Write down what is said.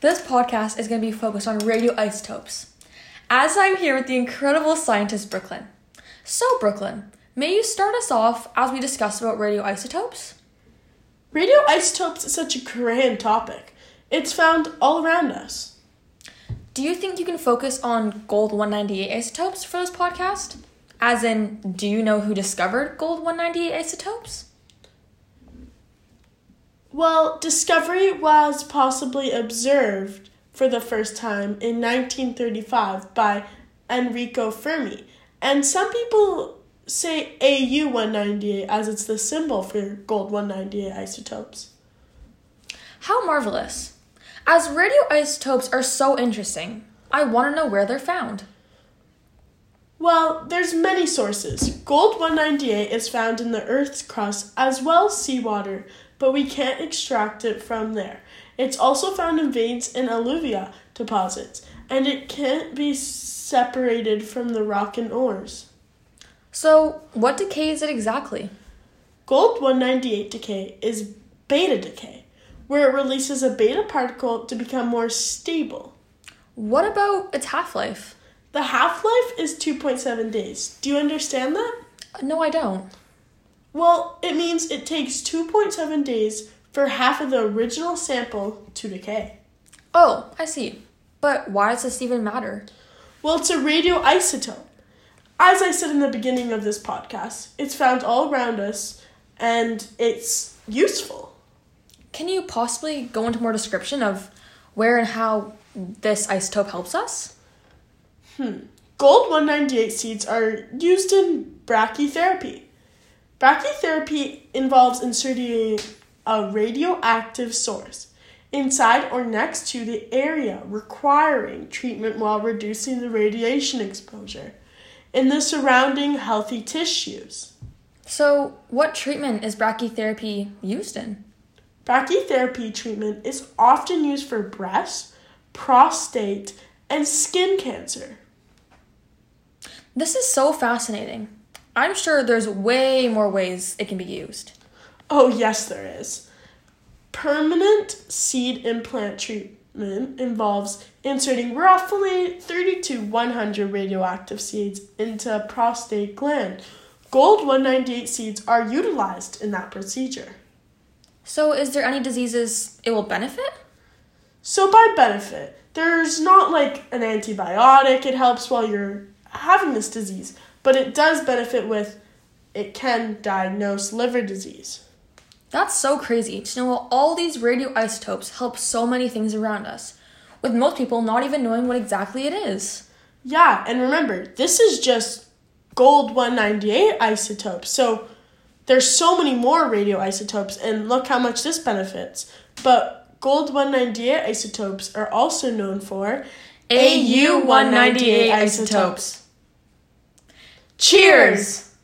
This podcast is going to be focused on radioisotopes. As I'm here with the incredible scientist Brooklyn. So, Brooklyn, may you start us off as we discuss about radioisotopes? Radioisotopes is such a grand topic. It's found all around us. Do you think you can focus on gold 198 isotopes for this podcast? As in, do you know who discovered gold 198 isotopes? Well, discovery was possibly observed for the first time in 1935 by Enrico Fermi, and some people say AU 198 as it's the symbol for gold 198 isotopes. How marvelous! As radioisotopes are so interesting, I want to know where they're found. Well, there's many sources. Gold 198 is found in the Earth's crust as well as seawater, but we can't extract it from there. It's also found in veins and alluvia deposits, and it can't be separated from the rock and ores. So, what decay is it exactly? Gold 198 decay is beta decay, where it releases a beta particle to become more stable. What about its half life? The half life is 2.7 days. Do you understand that? No, I don't. Well, it means it takes 2.7 days for half of the original sample to decay. Oh, I see. But why does this even matter? Well, it's a radioisotope. As I said in the beginning of this podcast, it's found all around us and it's useful. Can you possibly go into more description of where and how this isotope helps us? Hmm. Gold 198 seeds are used in brachytherapy. Brachytherapy involves inserting a radioactive source inside or next to the area requiring treatment while reducing the radiation exposure in the surrounding healthy tissues. So, what treatment is brachytherapy used in? Brachytherapy treatment is often used for breast, prostate, and skin cancer. This is so fascinating. I'm sure there's way more ways it can be used. Oh, yes, there is. Permanent seed implant treatment involves inserting roughly 30 to 100 radioactive seeds into a prostate gland. Gold 198 seeds are utilized in that procedure. So, is there any diseases it will benefit? So, by benefit, there's not like an antibiotic, it helps while you're having this disease, but it does benefit with it can diagnose liver disease. That's so crazy to know how all these radioisotopes help so many things around us, with most people not even knowing what exactly it is. Yeah, and remember, this is just gold 198 isotopes. So there's so many more radioisotopes, and look how much this benefits. But gold 198 isotopes are also known for AU 198 isotopes. Cheers!